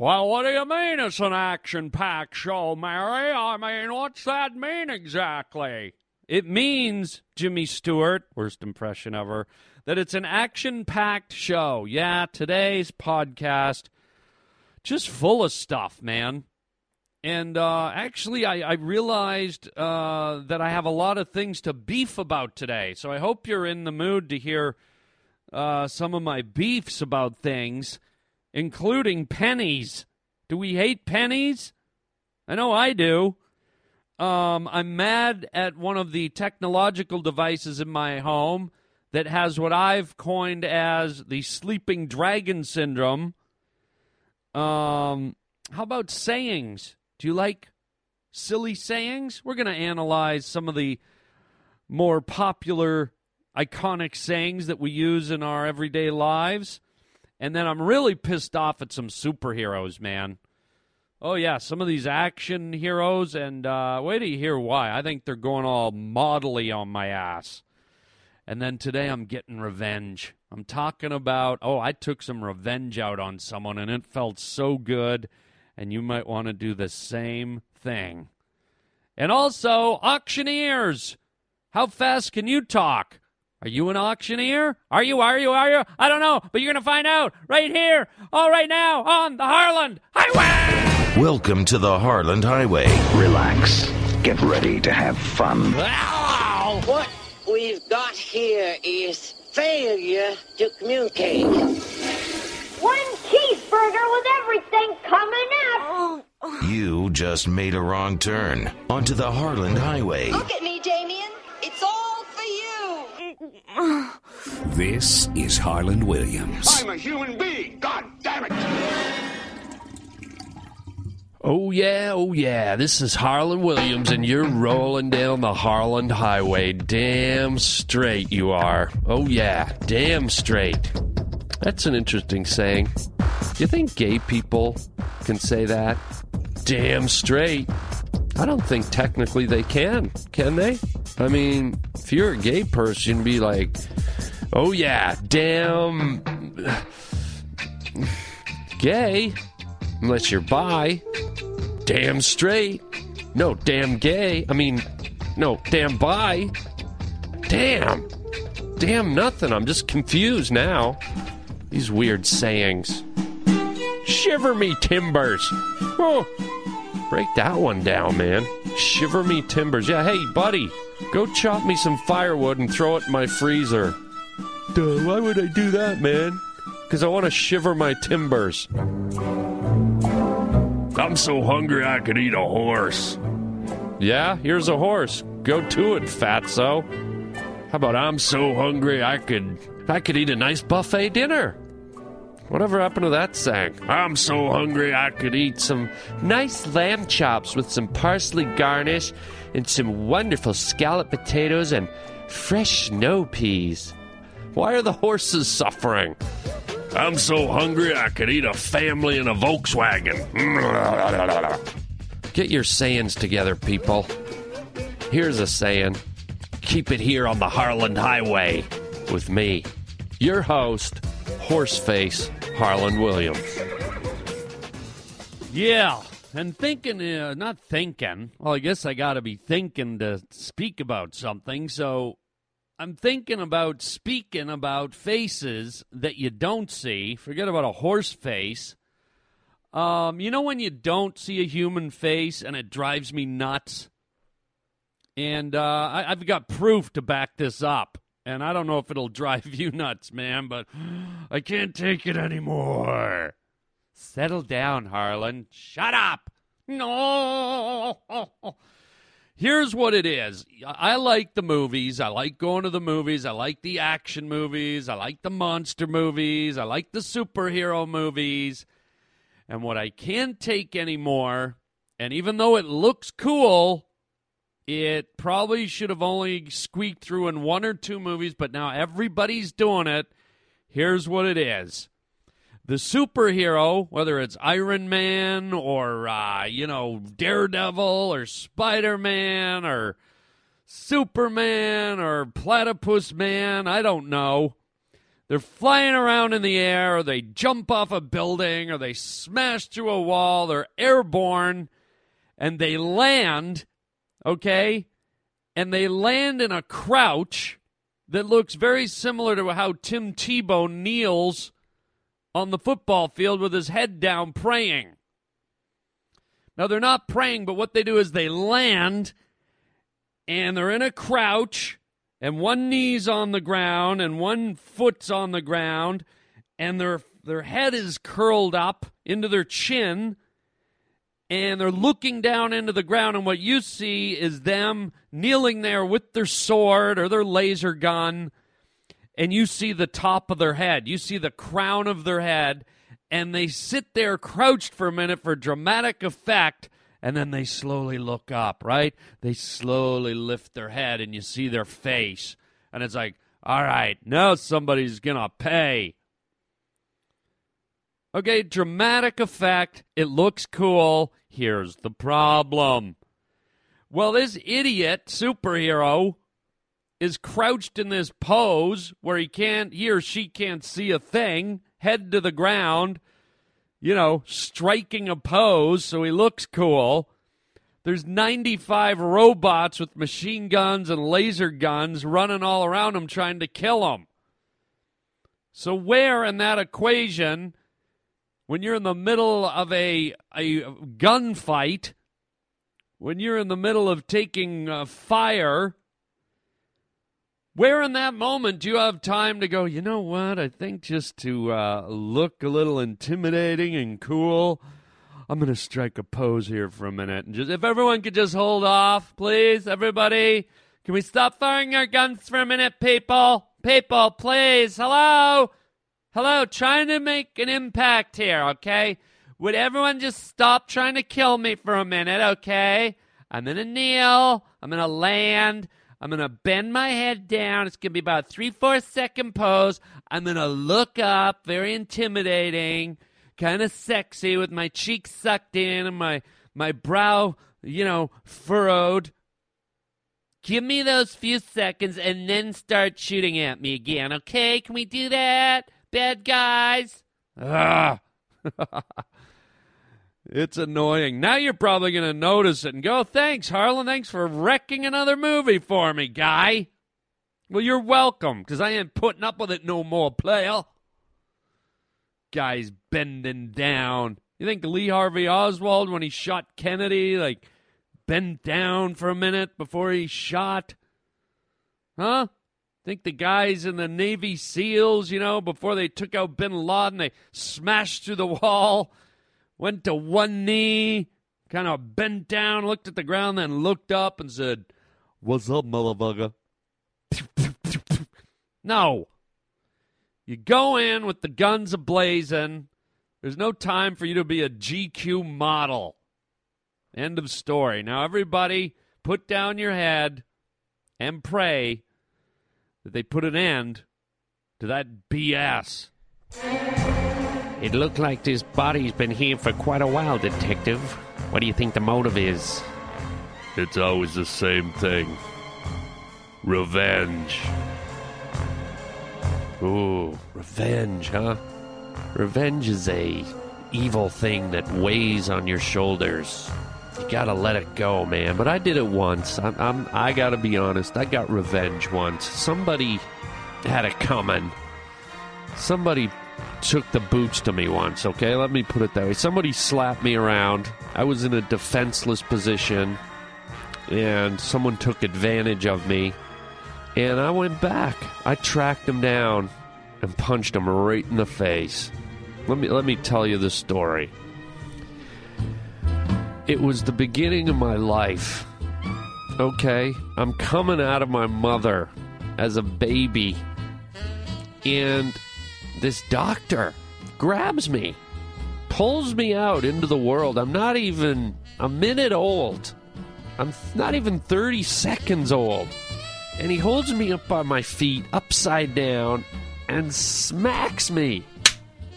Well, what do you mean it's an action packed show, Mary? I mean, what's that mean exactly? It means, Jimmy Stewart, worst impression ever, that it's an action packed show. Yeah, today's podcast, just full of stuff, man. And uh, actually, I, I realized uh, that I have a lot of things to beef about today. So I hope you're in the mood to hear uh, some of my beefs about things, including pennies. Do we hate pennies? I know I do. Um, I'm mad at one of the technological devices in my home that has what I've coined as the sleeping dragon syndrome. Um, how about sayings? Do you like silly sayings? We're going to analyze some of the more popular, iconic sayings that we use in our everyday lives. And then I'm really pissed off at some superheroes, man. Oh, yeah, some of these action heroes, and uh, wait till you hear why. I think they're going all modelly on my ass. And then today I'm getting revenge. I'm talking about, oh, I took some revenge out on someone, and it felt so good and you might want to do the same thing. And also, auctioneers. How fast can you talk? Are you an auctioneer? Are you? Are you? Are you? I don't know, but you're going to find out right here, all right now on the Harland Highway. Welcome to the Harland Highway. Relax. Get ready to have fun. Ow! What we've got here is failure to communicate. One cheeseburger with everything coming up. You just made a wrong turn onto the Harland Highway. Look at me, Damien. It's all for you. This is Harland Williams. I'm a human being. God damn it. Oh, yeah, oh, yeah. This is Harland Williams, and you're rolling down the Harland Highway. Damn straight you are. Oh, yeah, damn straight. That's an interesting saying. You think gay people can say that? Damn straight. I don't think technically they can, can they? I mean, if you're a gay person, be like, oh, yeah, damn gay, unless you're bi. Damn straight. No, damn gay. I mean, no, damn bi. Damn. Damn nothing. I'm just confused now. These weird sayings. Shiver me timbers. Oh, break that one down, man. Shiver me timbers. Yeah, hey, buddy, go chop me some firewood and throw it in my freezer. Duh, why would I do that, man? Because I want to shiver my timbers. I'm so hungry I could eat a horse. Yeah, here's a horse. Go to it, fatso. How about I'm so hungry I could I could eat a nice buffet dinner. Whatever happened to that saying? I'm so hungry I could eat some nice lamb chops with some parsley garnish and some wonderful scalloped potatoes and fresh snow peas. Why are the horses suffering? I'm so hungry I could eat a family in a Volkswagen. Get your sayings together, people. Here's a saying Keep it here on the Harland Highway with me, your host, Horseface Harland Williams. Yeah, and thinking, uh, not thinking, well, I guess I got to be thinking to speak about something, so I'm thinking about speaking about faces that you don't see. Forget about a horse face. Um, you know when you don't see a human face and it drives me nuts? And uh, I, I've got proof to back this up. And I don't know if it'll drive you nuts, man, but I can't take it anymore. Settle down, Harland. Shut up. No. Here's what it is. I like the movies. I like going to the movies. I like the action movies. I like the monster movies. I like the superhero movies. And what I can't take anymore, and even though it looks cool, it probably should have only squeaked through in one or two movies, but now everybody's doing it. Here's what it is the superhero, whether it's Iron Man or, uh, you know, Daredevil or Spider Man or Superman or Platypus Man, I don't know. They're flying around in the air, or they jump off a building, or they smash through a wall. They're airborne, and they land, okay? And they land in a crouch that looks very similar to how Tim Tebow kneels on the football field with his head down praying. Now, they're not praying, but what they do is they land and they're in a crouch, and one knee's on the ground and one foot's on the ground, and their, their head is curled up into their chin, and they're looking down into the ground, and what you see is them kneeling there with their sword or their laser gun, and you see the top of their head. You see the crown of their head, and they sit there crouched for a minute for dramatic effect, and then they slowly look up, right? They slowly lift their head, and you see their face, and it's like, all right, now somebody's gonna pay. Okay, dramatic effect. It looks cool. Here's the problem. Well, this idiot superhero is crouched in this pose where he can't, he or she can't see a thing, head to the ground, you know, striking a pose so he looks cool. There's 95 robots with machine guns and laser guns running all around him trying to kill him. So, where in that equation when you're in the middle of a, a gunfight, when you're in the middle of taking uh, fire, where in that moment do you have time to go, you know what? I think just to uh, look a little intimidating and cool, I'm going to strike a pose here for a minute. And just if everyone could just hold off, please, everybody. Can we stop firing our guns for a minute, people? People, please. Hello? Hello, trying to make an impact here, okay? Would everyone just stop trying to kill me for a minute, okay? I'm gonna kneel, I'm gonna land, I'm gonna bend my head down. It's gonna be about three, four second pose. I'm gonna look up, very intimidating, kind of sexy, with my cheeks sucked in and my my brow, you know, furrowed. Give me those few seconds and then start shooting at me again, okay? Can we do that? Bad guys. Ah. it's annoying. Now you're probably going to notice it and go, thanks, Harland. Thanks for wrecking another movie for me, guy. Well, you're welcome, because I ain't putting up with it no more, player. Guy's bending down. You think Lee Harvey Oswald, when he shot Kennedy, like, bent down for a minute before he shot? Huh? Think the guys in the Navy SEALs, you know, before they took out bin Laden, they smashed through the wall, went to one knee, kind of bent down, looked at the ground, then looked up and said, What's up, motherfucker? no. You go in with the guns ablazing. There's no time for you to be a GQ model. End of story. Now, everybody, put down your head and pray that they put an end to that BS. It looked like this body's been here for quite a while, Detective. What do you think the motive is? It's always the same thing revenge. Ooh, revenge, huh? Revenge is a evil thing that weighs on your shoulders. You gotta let it go, man. But I did it once. I'm, I'm I gotta be honest. I got revenge once. Somebody had it coming. Somebody took the boots to me once. Okay, let me put it that way. Somebody slapped me around. I was in a defenseless position, and someone took advantage of me. And I went back. I tracked him down and punched him right in the face. Let me let me tell you the story. It was the beginning of my life. Okay, I'm coming out of my mother as a baby, and this doctor grabs me, pulls me out into the world. I'm not even a minute old. I'm not even 30 seconds old. And he holds me up on my feet, upside down, and smacks me.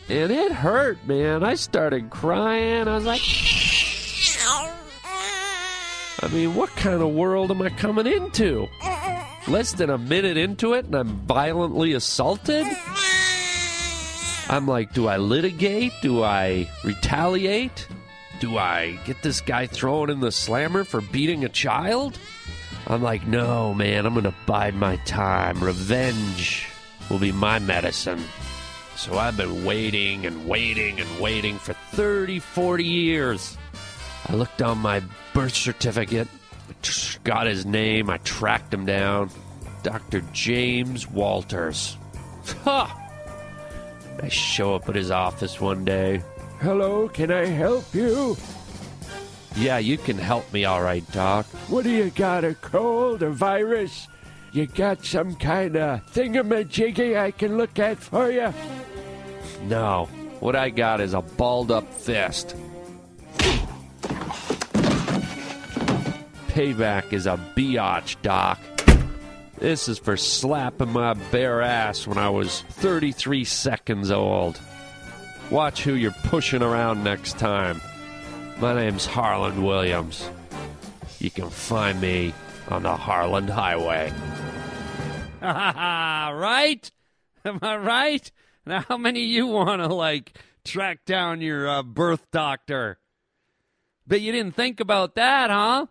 And it hurt, man. I started crying. I was like, I mean, what kind of world am I coming into? Less than a minute into it and I'm violently assaulted? I'm like, do I litigate? Do I retaliate? Do I get this guy thrown in the slammer for beating a child? I'm like, no, man, I'm going to bide my time. Revenge will be my medicine. So I've been waiting and waiting and waiting for 30, 40 years. I looked on my birth certificate, got his name, I tracked him down. Dr. James Walters. Ha! I show up at his office one day. Hello, can I help you? Yeah, you can help me, all right, Doc. What do you got, a cold, a virus? You got some kind of thingamajiggy I can look at for you? No, what I got is a balled up fist. Payback is a biatch, Doc. This is for slapping my bare ass when I was 33 seconds old. Watch who you're pushing around next time. My name's Harland Williams. You can find me on the Harland Highway. right? Am I right? Now, how many of you want to, like, track down your uh, birth doctor? But you didn't think about that, huh?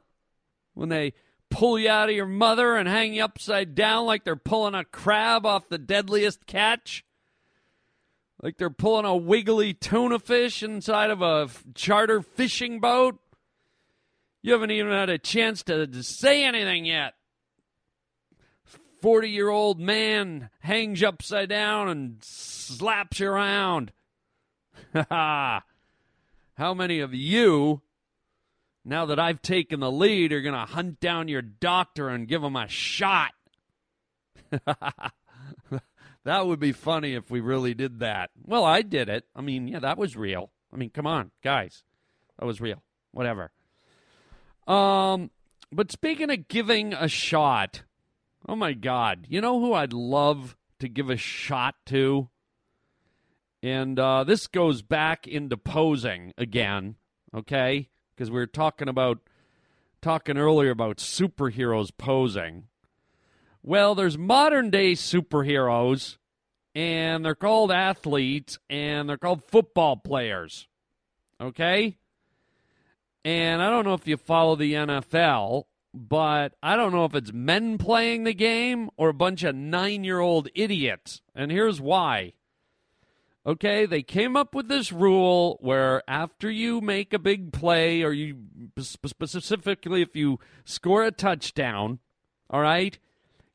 When they pull you out of your mother and hang you upside down like they're pulling a crab off the deadliest catch? Like they're pulling a wiggly tuna fish inside of a charter fishing boat? You haven't even had a chance to, to say anything yet. 40 year old man hangs you upside down and slaps you around. How many of you, now that I've taken the lead, you're going to hunt down your doctor and give him a shot? that would be funny if we really did that. Well, I did it. I mean, yeah, that was real. I mean, come on, guys. That was real. Whatever. Um, but speaking of giving a shot, oh my God, you know who I'd love to give a shot to? And uh, this goes back into posing again, okay? Because we were talking about talking earlier about superheroes posing. Well, there's modern day superheroes, and they're called athletes, and they're called football players. Okay? And I don't know if you follow the NFL, but I don't know if it's men playing the game or a bunch of nine year old idiots. And here's why. Okay, they came up with this rule where after you make a big play, or you specifically if you score a touchdown, all right,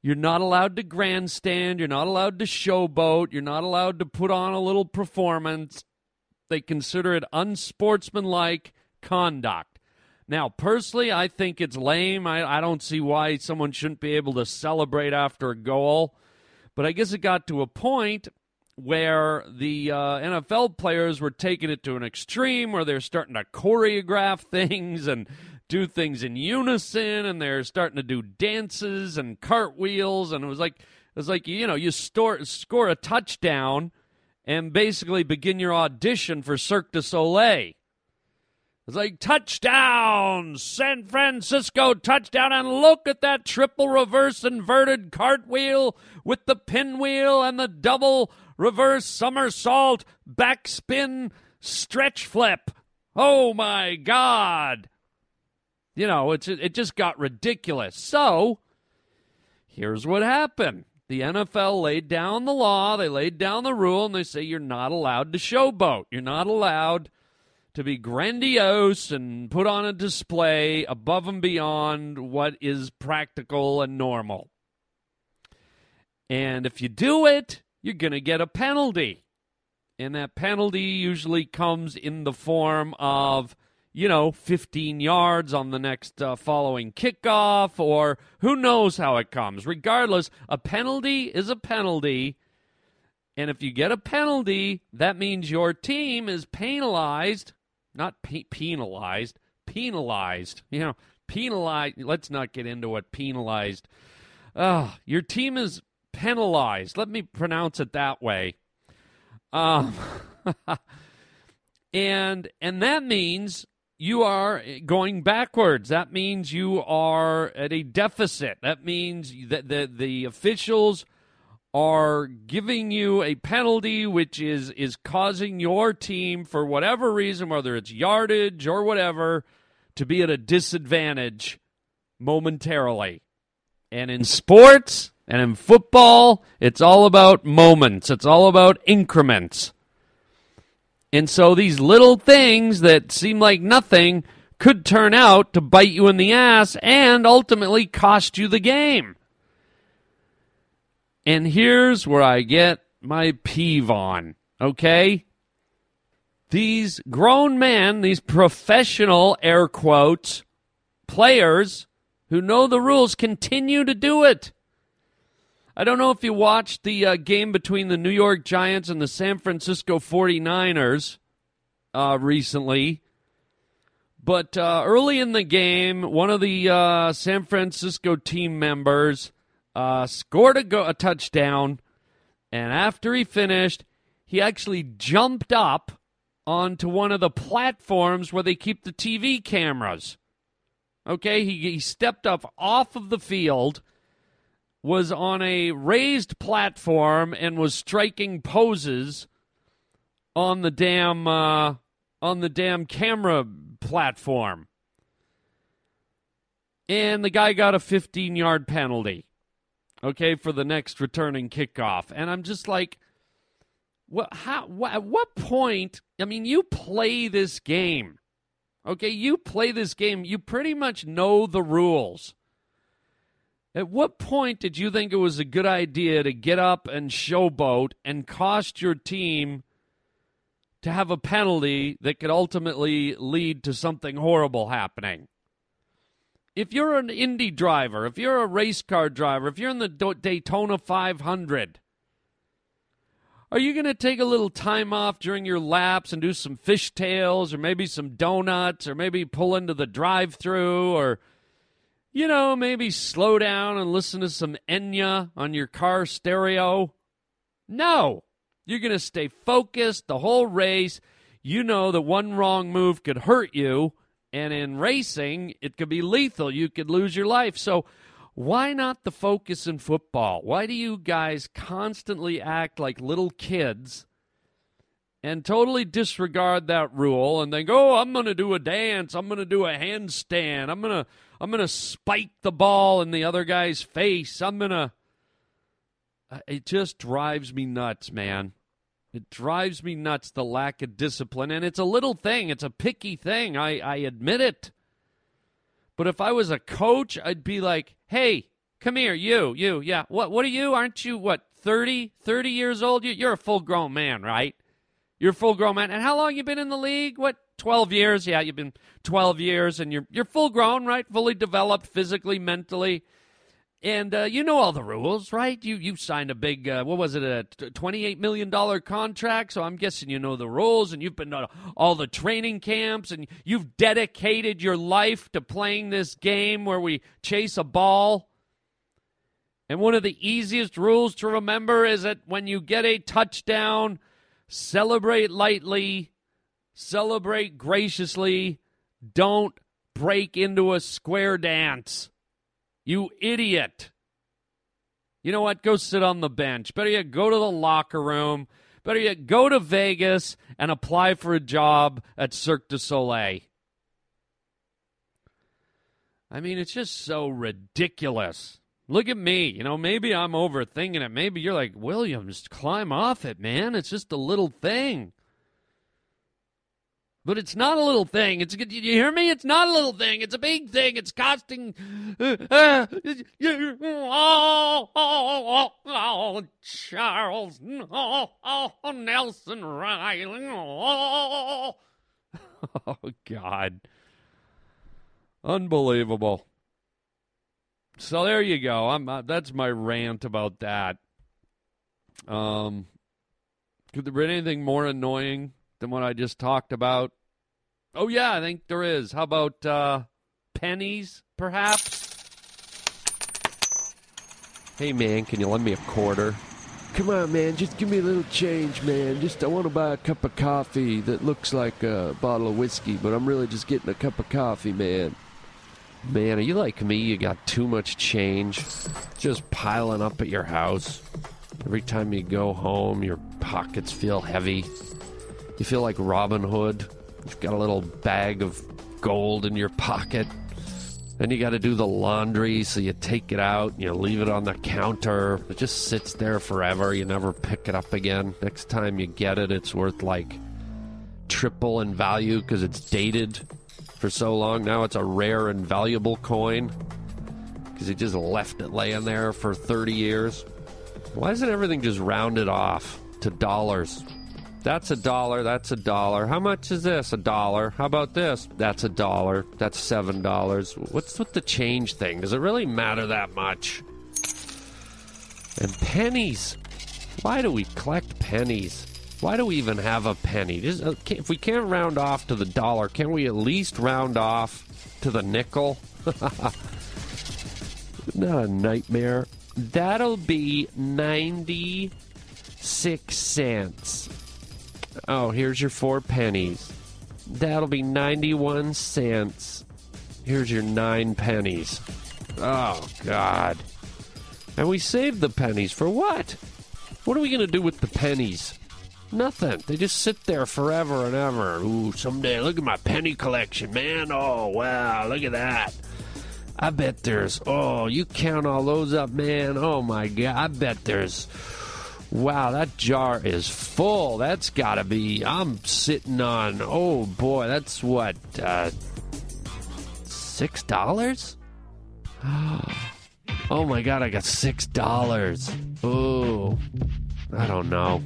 you're not allowed to grandstand, you're not allowed to showboat, you're not allowed to put on a little performance. They consider it unsportsmanlike conduct. Now, personally, I think it's lame. I, I don't see why someone shouldn't be able to celebrate after a goal. But I guess it got to a point where the uh, NFL players were taking it to an extreme where they're starting to choreograph things and do things in unison and they're starting to do dances and cartwheels and it was like it was like you know you store, score a touchdown and basically begin your audition for Cirque du Soleil. It's like touchdown, San Francisco touchdown, and look at that triple reverse inverted cartwheel with the pinwheel and the double reverse somersault backspin stretch flip. Oh my God! You know, it's it just got ridiculous. So, here's what happened. The NFL laid down the law, they laid down the rule, and they say you're not allowed to showboat. You're not allowed to be grandiose and put on a display above and beyond what is practical and normal. And if you do it, you're going to get a penalty. And that penalty usually comes in the form of you know, 15 yards on the next uh, following kickoff, or who knows how it comes. Regardless, a penalty is a penalty. And if you get a penalty, that means your team is penalized, not pe- penalized, penalized. You know, penalized. Let's not get into what penalized. Uh, your team is penalized. Let me pronounce it that way. Um, and and that means you are going backwards. That means you are at a deficit. That means that the, the officials are giving you a penalty which is is causing your team for whatever reason whether it's yardage or whatever to be at a disadvantage momentarily. And in sports and in football it's all about moments. It's all about increments. And so these little things that seem like nothing could turn out to bite you in the ass and ultimately cost you the game and here's where I get my peeve on, okay? These grown men, these professional, air quotes, players who know the rules continue to do it. I don't know if you watched the uh, game between the New York Giants and the San Francisco 49ers uh, recently. But uh, early in the game, one of the uh, San Francisco team members uh, scored a, go- a touchdown, and after he finished, he actually jumped up onto one of the platforms where they keep the TV cameras. Okay, he, he stepped up off of the field, was on a raised platform, and was striking poses on the damn uh, on the damn camera platform. And the guy got a 15 yard penalty okay, for the next returning kickoff. And I'm just like, what, how, what, at what point? I mean, you play this game, okay? You play this game, you pretty much know the rules. At what point did you think it was a good idea to get up and showboat and cost your team to have a penalty that could ultimately lead to something horrible happening? If you're an Indy driver, if you're a race car driver, if you're in the Daytona 500, are you going to take a little time off during your laps and do some fishtails or maybe some donuts or maybe pull into the drive through or, you know, maybe slow down and listen to some Enya on your car stereo? No. You're going to stay focused the whole race. You know that one wrong move could hurt you and in racing, it could be lethal. You could lose your life. So, why not the focus in football? Why do you guys constantly act like little kids and totally disregard that rule and think, "Oh, I'm going to do a dance. I'm going to do a handstand. I'm going to I'm going to spike the ball in the other guy's face. I'm going to uh, It just drives me nuts, man. It drives me nuts the lack of discipline, and it's a little thing. It's a picky thing. I, I admit it. But if I was a coach, I'd be like, "Hey, come here, you, you, yeah. What, what are you? Aren't you what 30, 30 years old? You, you're a full grown man, right? You're a full grown man. And how long you been in the league? What, 12 years? Yeah, you've been 12 years, and you're you're full grown, right? Fully developed physically, mentally. And uh, you know all the rules, right? You you signed a big uh, what was it a twenty eight million dollar contract, so I'm guessing you know the rules, and you've been to all the training camps, and you've dedicated your life to playing this game where we chase a ball. And one of the easiest rules to remember is that when you get a touchdown, celebrate lightly, celebrate graciously, don't break into a square dance. You idiot. You know what? Go sit on the bench. Better yet, go to the locker room. Better yet, go to Vegas and apply for a job at Cirque du Soleil. I mean, it's just so ridiculous. Look at me. You know, maybe I'm overthinking it. Maybe you're like, Williams, Just climb off it, man. It's just a little thing. But it's not a little thing. It's you hear me? It's not a little thing. It's a big thing. It's costing. Uh, uh, oh, oh, oh, Charles. Oh, oh, Nelson Reilly. Oh, oh God. Unbelievable. So there you go. I'm uh, that's my rant about that. Um, could there be anything more annoying than what I just talked about? Oh, yeah, I think there is. How about uh, pennies, perhaps? Hey, man, can you lend me a quarter? Come on, man, just give me a little change, man. Just I want to buy a cup of coffee that looks like a bottle of whiskey, but I'm really just getting a cup of coffee, man. Man, are you like me? You got too much change just piling up at your house. Every time you go home, your pockets feel heavy. You feel like Robin Hood. You've got a little bag of gold in your pocket. Then you got to do the laundry, so you take it out, and you leave it on the counter. It just sits there forever. You never pick it up again. Next time you get it, it's worth like triple in value because it's dated for so long. Now it's a rare and valuable coin because he just left it laying there for 30 years. Why isn't everything just rounded off to dollars? That's a dollar. That's a dollar. How much is this? A dollar. How about this? That's a dollar. That's seven dollars. What's with the change thing? Does it really matter that much? And pennies. Why do we collect pennies? Why do we even have a penny? Just, uh, if we can't round off to the dollar, can we at least round off to the nickel? Not a nightmare. That'll be 96 cents. Oh, here's your four pennies. That'll be 91 cents. Here's your nine pennies. Oh, God. And we saved the pennies for what? What are we going to do with the pennies? Nothing. They just sit there forever and ever. Ooh, someday, look at my penny collection, man. Oh, wow, look at that. I bet there's, oh, you count all those up, man. Oh, my God. I bet there's, wow, that jar is full. That's got to be, I'm sitting on, oh, boy, that's what, uh, $6? Oh, my God, I got $6. Oh, I don't know.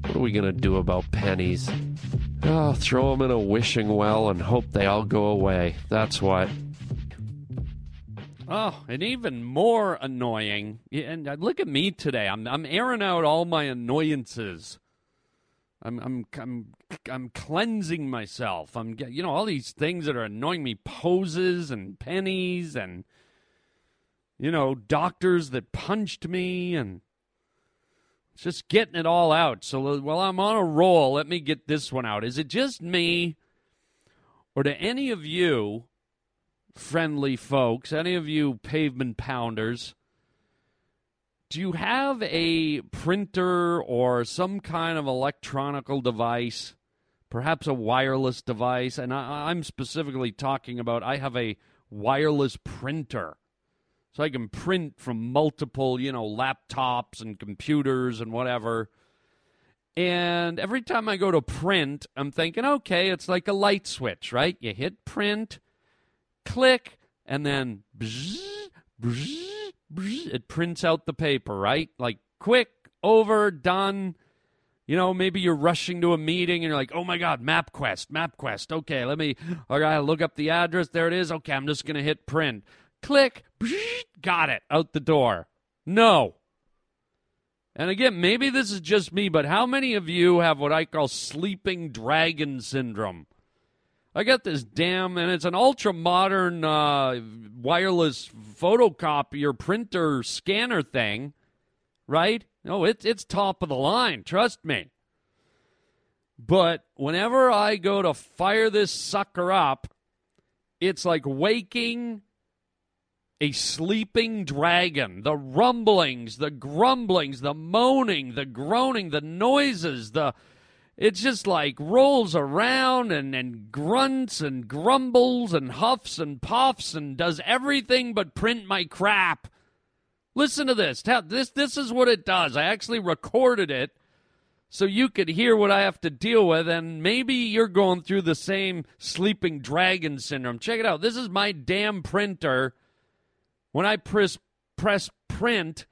What are we to do about pennies? Oh, throw them in a wishing well and hope they all go away. That's what. Oh, and even more annoying. And uh, look at me today. I'm I'm airing out all my annoyances. I'm I'm I'm I'm cleansing myself. I'm you know all these things that are annoying me, poses and pennies and you know doctors that punched me and just getting it all out. So uh, while I'm on a roll, let me get this one out. Is it just me or do any of you friendly folks, any of you pavement pounders, do you have a printer or some kind of electronical device, perhaps a wireless device? And I, I'm specifically talking about I have a wireless printer. So I can print from multiple, you know, laptops and computers and whatever. And every time I go to print, I'm thinking, okay, it's like a light switch, right? You hit print, click, and then bzz, bzz, bzz, it prints out the paper, right? Like quick, over, done. You know, maybe you're rushing to a meeting and you're like, oh my God, MapQuest, MapQuest. Okay, let me, gotta look up the address. There it is. Okay, I'm just gonna hit print. Click, got it, out the door. No. And again, maybe this is just me, but how many of you have what I call sleeping dragon syndrome? I got this damn, and it's an ultra modern uh, wireless photocopier printer scanner thing, right? No, it's it's top of the line. Trust me. But whenever I go to fire this sucker up, it's like waking a sleeping dragon. The rumblings, the grumblings, the moaning, the groaning, the noises, the it's just like rolls around and, and grunts and grumbles and huffs and puffs and does everything but print my crap. Listen to this. This this is what it does. I actually recorded it so you could hear what I have to deal with, and maybe you're going through the same sleeping dragon syndrome. Check it out. This is my damn printer. When I press press print,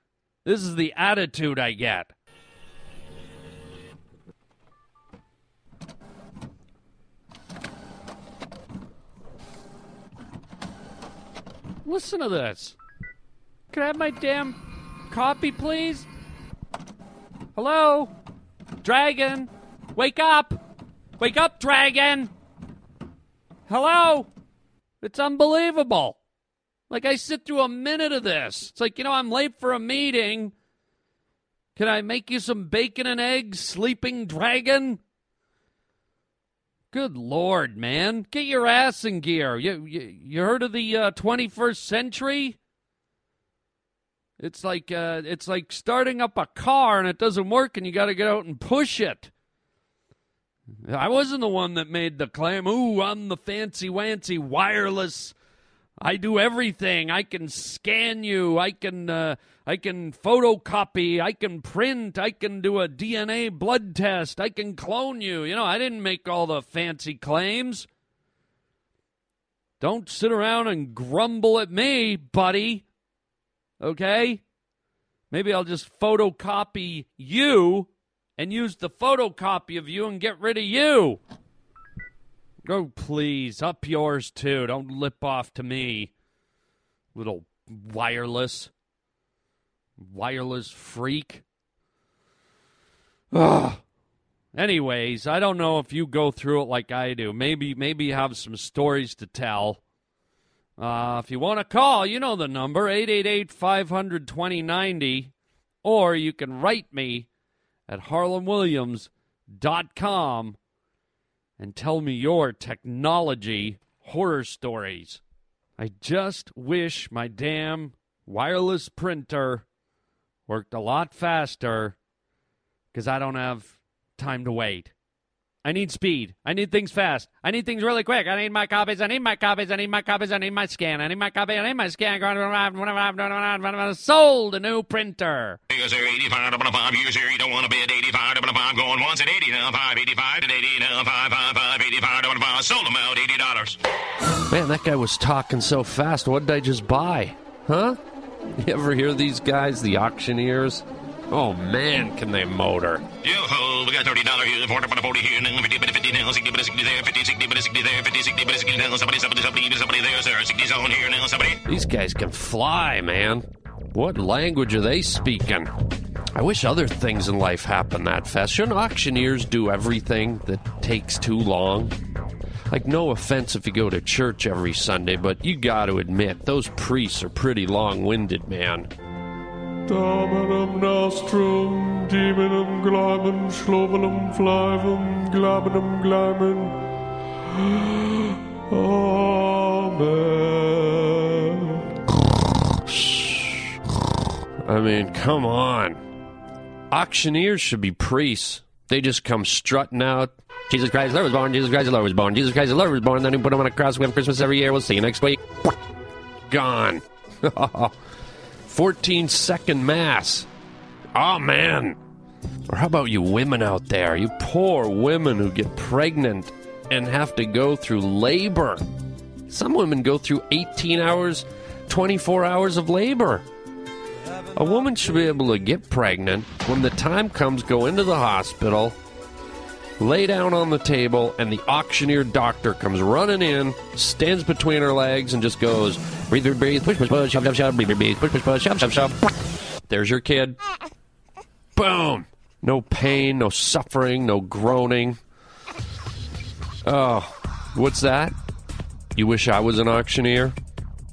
this is the attitude I get. Listen to this. Can I have my damn copy, please? Hello? Dragon? Wake up! Wake up, dragon! Hello? It's unbelievable. Like, I sit through a minute of this. It's like, you know, I'm late for a meeting. Can I make you some bacon and eggs, sleeping dragon? Good lord, man. Get your ass in gear. You, you, you heard of the uh, 21st century? It's like uh, it's like starting up a car and it doesn't work, and you got to get out and push it. I wasn't the one that made the claim. Ooh, I'm the fancy wancy wireless. I do everything. I can scan you. I can uh, I can photocopy. I can print. I can do a DNA blood test. I can clone you. You know, I didn't make all the fancy claims. Don't sit around and grumble at me, buddy. Okay? Maybe I'll just photocopy you and use the photocopy of you and get rid of you. Oh, please, up yours too. Don't lip off to me. Little wireless. Wireless freak. Ugh. Anyways, I don't know if you go through it like I do. Maybe maybe you have some stories to tell. Uh, if you want to call, you know the number 888 500 2090. Or you can write me at harlanwilliams.com and tell me your technology horror stories. I just wish my damn wireless printer worked a lot faster because I don't have time to wait. I need speed. I need things fast. I need things really quick. I need my copies. I need my copies. I need my copies. I need my scan. I need my copy. I need my scan. Sold a new printer. Years are 85, double five years. You don't want to bid 85, double five, going once at 80, now 5, 85, and 80, now 5, 5, 5, 85, double five. Sold them out, $80. Man, that guy was talking so fast. What did I just buy? Huh? You ever hear these guys, the auctioneers? Oh man, can they motor? Yo ho, we got $30 here, 40, 40 here, now 50, but 50 now, 60, but 60 there, 50, 60, but 60 there, 50, 60, but 60 now, somebody, somebody, somebody, somebody there, sir, 60's on here now, somebody. These guys can fly, man. What language are they speaking? I wish other things in life happened that fast. Shouldn't auctioneers do everything that takes too long? Like, no offense if you go to church every Sunday, but you got to admit, those priests are pretty long winded, man. Dominum nostrum, demonum glamen, schlovelum flivum, glabenum glamen. Amen. I mean, come on. Auctioneers should be priests. They just come strutting out. Jesus Christ, the Lord was born. Jesus Christ, the Lord was born. Jesus Christ, the Lord was born. Then we put him on a cross. We have Christmas every year. We'll see you next week. Gone. 14 second mass. Oh, man. Or how about you women out there? You poor women who get pregnant and have to go through labor. Some women go through 18 hours, 24 hours of labor. A woman should be able to get pregnant when the time comes, go into the hospital, lay down on the table, and the auctioneer doctor comes running in, stands between her legs, and just goes, breathe, breathe, breathe, push, push, push, shove, shove, shove, breathe, breathe, push, push, push, shove, shove, shove. There's your kid. Boom. No pain, no suffering, no groaning. Oh, what's that? You wish I was an auctioneer?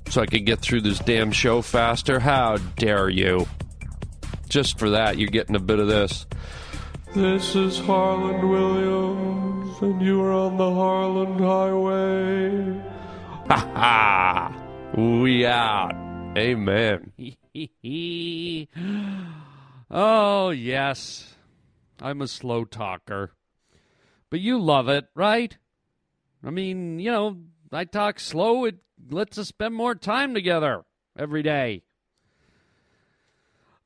So I could get through this damn show faster? How dare you? Just for that, you're getting a bit of this. This is Harland Williams, and you are on the Harland Highway. Ha ha! We out. Amen. oh, yes. I'm a slow talker. But you love it, right? I mean, you know, I talk slow. It lets us spend more time together every day.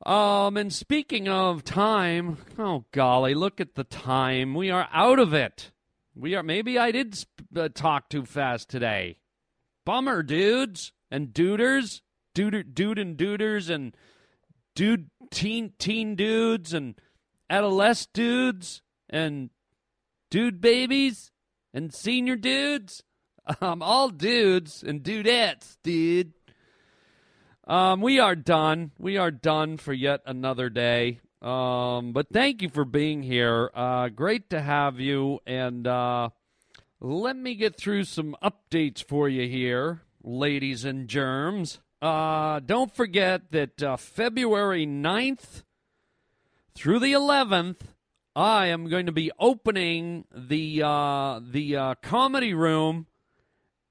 Um, and speaking of time, oh golly, look at the time. We are out of it. We are. Maybe I did sp- uh, talk too fast today. Bummer, dudes and duders, dude, dude and duders, and dude, teen, teen dudes, and adolescent dudes, and dude babies, and senior dudes. Um, all dudes and dudettes, dude. Um, we are done. We are done for yet another day. Um, but thank you for being here. Uh, great to have you. And uh, let me get through some updates for you here, ladies and germs. Uh, don't forget that uh, February 9th through the 11th, I am going to be opening the uh, the uh, comedy room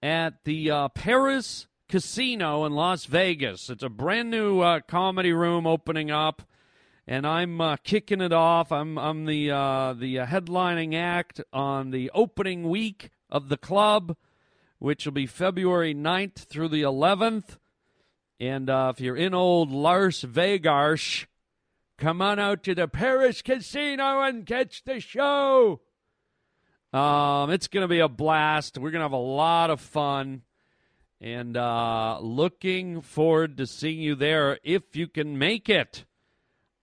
at the Paris Casino in Las Vegas. It's a brand new uh, comedy room opening up, and I'm uh, kicking it off. I'm I'm the uh, the uh, headlining act on the opening week of the club, which will be February 9th through the 11th. And uh, if you're in old Las Vegas, come on out to the Paris Casino and catch the show. Um, it's going to be a blast. We're going to have a lot of fun. And uh, looking forward to seeing you there if you can make it.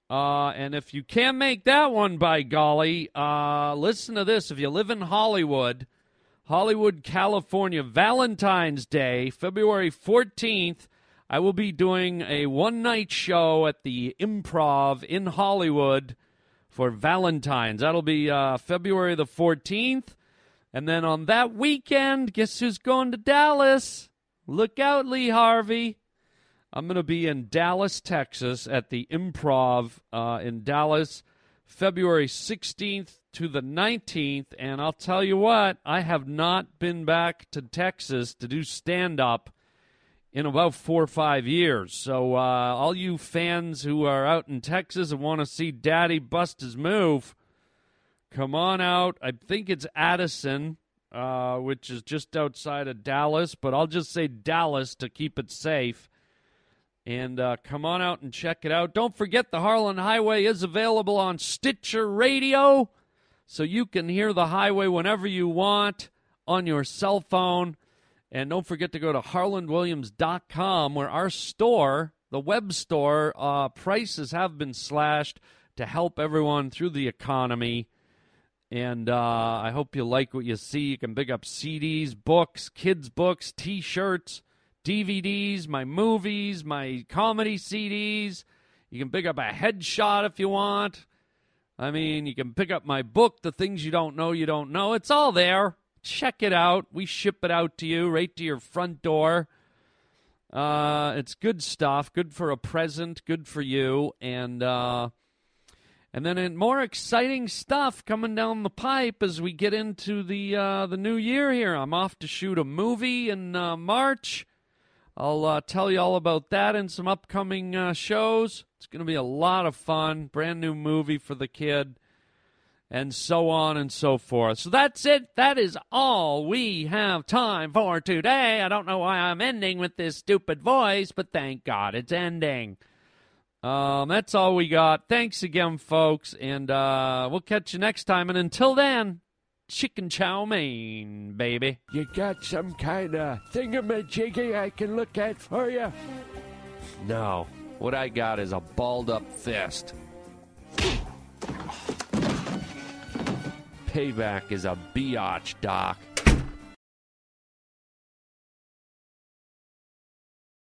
Uh, and if you can't make that one, by golly, uh, listen to this. If you live in Hollywood, Hollywood, California, Valentine's Day, February 14th, I will be doing a one night show at the Improv in Hollywood for Valentine's. That'll be uh, February the 14th. And then on that weekend, guess who's going to Dallas? Look out, Lee Harvey. I'm going to be in Dallas, Texas at the Improv uh, in Dallas, February 16th to the 19th. And I'll tell you what, I have not been back to Texas to do stand up in about four or five years. So, uh, all you fans who are out in Texas and want to see Daddy bust his move, come on out. I think it's Addison, uh, which is just outside of Dallas, but I'll just say Dallas to keep it safe. And uh, come on out and check it out. Don't forget the Harland Highway is available on Stitcher Radio, so you can hear the highway whenever you want on your cell phone. And don't forget to go to harlandwilliams.com where our store, the web store, uh, prices have been slashed to help everyone through the economy. And uh, I hope you like what you see. You can pick up CDs, books, kids' books, t shirts, DVDs, my movies, my comedy CDs. You can pick up a headshot if you want. I mean, you can pick up my book, The Things You Don't Know You Don't Know. It's all there check it out. We ship it out to you right to your front door. Uh, it's good stuff. Good for a present. Good for you. And uh, and then more exciting stuff coming down the pipe as we get into the uh, the new year here. I'm off to shoot a movie in uh, March. I'll uh, tell you all about that in some upcoming uh, shows. It's going to be a lot of fun. Brand new movie for the kid and so on and so forth. So that's it. That is all we have time for today. I don't know why I'm ending with this stupid voice, but thank God it's ending. Um, that's all we got. Thanks again, folks, and uh, we'll catch you next time. And until then, chicken chow mein, baby. You got some kind of thingamajiggy I can look at for you? No. What I got is a balled up fist. Payback is a biatch, Doc.